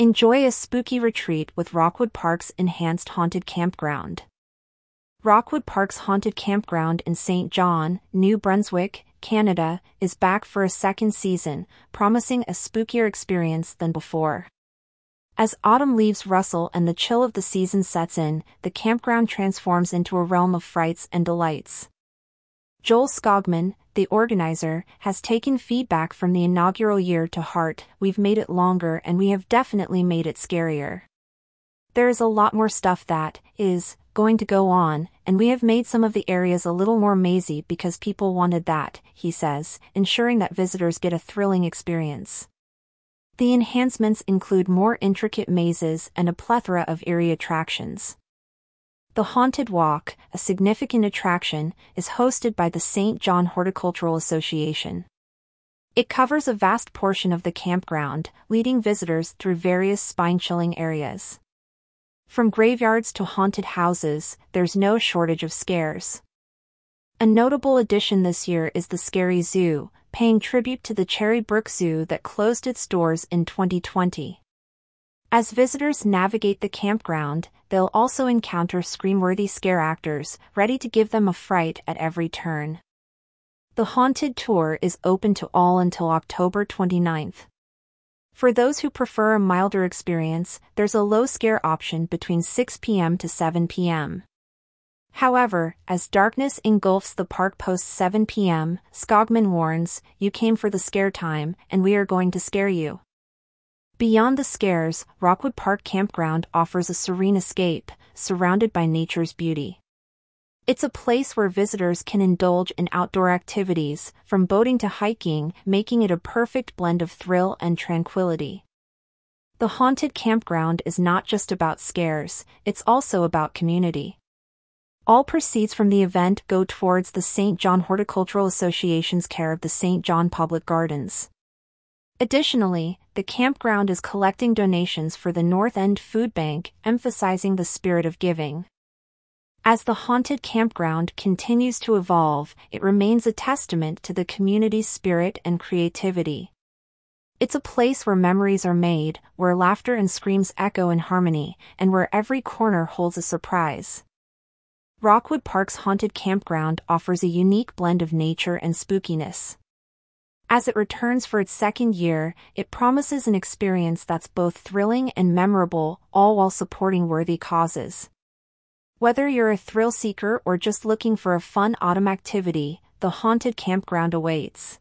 Enjoy a spooky retreat with Rockwood Park's enhanced haunted campground. Rockwood Park's haunted campground in St. John, New Brunswick, Canada, is back for a second season, promising a spookier experience than before. As autumn leaves rustle and the chill of the season sets in, the campground transforms into a realm of frights and delights. Joel Skogman, the organizer, has taken feedback from the inaugural year to heart. We've made it longer and we have definitely made it scarier. There is a lot more stuff that is going to go on, and we have made some of the areas a little more mazy because people wanted that, he says, ensuring that visitors get a thrilling experience. The enhancements include more intricate mazes and a plethora of eerie attractions. The Haunted Walk, a significant attraction, is hosted by the St. John Horticultural Association. It covers a vast portion of the campground, leading visitors through various spine-chilling areas. From graveyards to haunted houses, there's no shortage of scares. A notable addition this year is the Scary Zoo, paying tribute to the Cherry Brook Zoo that closed its doors in 2020. As visitors navigate the campground, they'll also encounter scream-worthy scare actors, ready to give them a fright at every turn. The Haunted Tour is open to all until October 29th. For those who prefer a milder experience, there's a low scare option between 6 p.m. to 7 p.m. However, as darkness engulfs the park post 7 p.m., Skogman warns, you came for the scare time, and we are going to scare you. Beyond the scares, Rockwood Park Campground offers a serene escape, surrounded by nature's beauty. It's a place where visitors can indulge in outdoor activities, from boating to hiking, making it a perfect blend of thrill and tranquility. The haunted campground is not just about scares, it's also about community. All proceeds from the event go towards the St. John Horticultural Association's care of the St. John Public Gardens. Additionally, the campground is collecting donations for the North End Food Bank, emphasizing the spirit of giving. As the haunted campground continues to evolve, it remains a testament to the community's spirit and creativity. It's a place where memories are made, where laughter and screams echo in harmony, and where every corner holds a surprise. Rockwood Park's haunted campground offers a unique blend of nature and spookiness. As it returns for its second year, it promises an experience that's both thrilling and memorable, all while supporting worthy causes. Whether you're a thrill seeker or just looking for a fun autumn activity, the haunted campground awaits.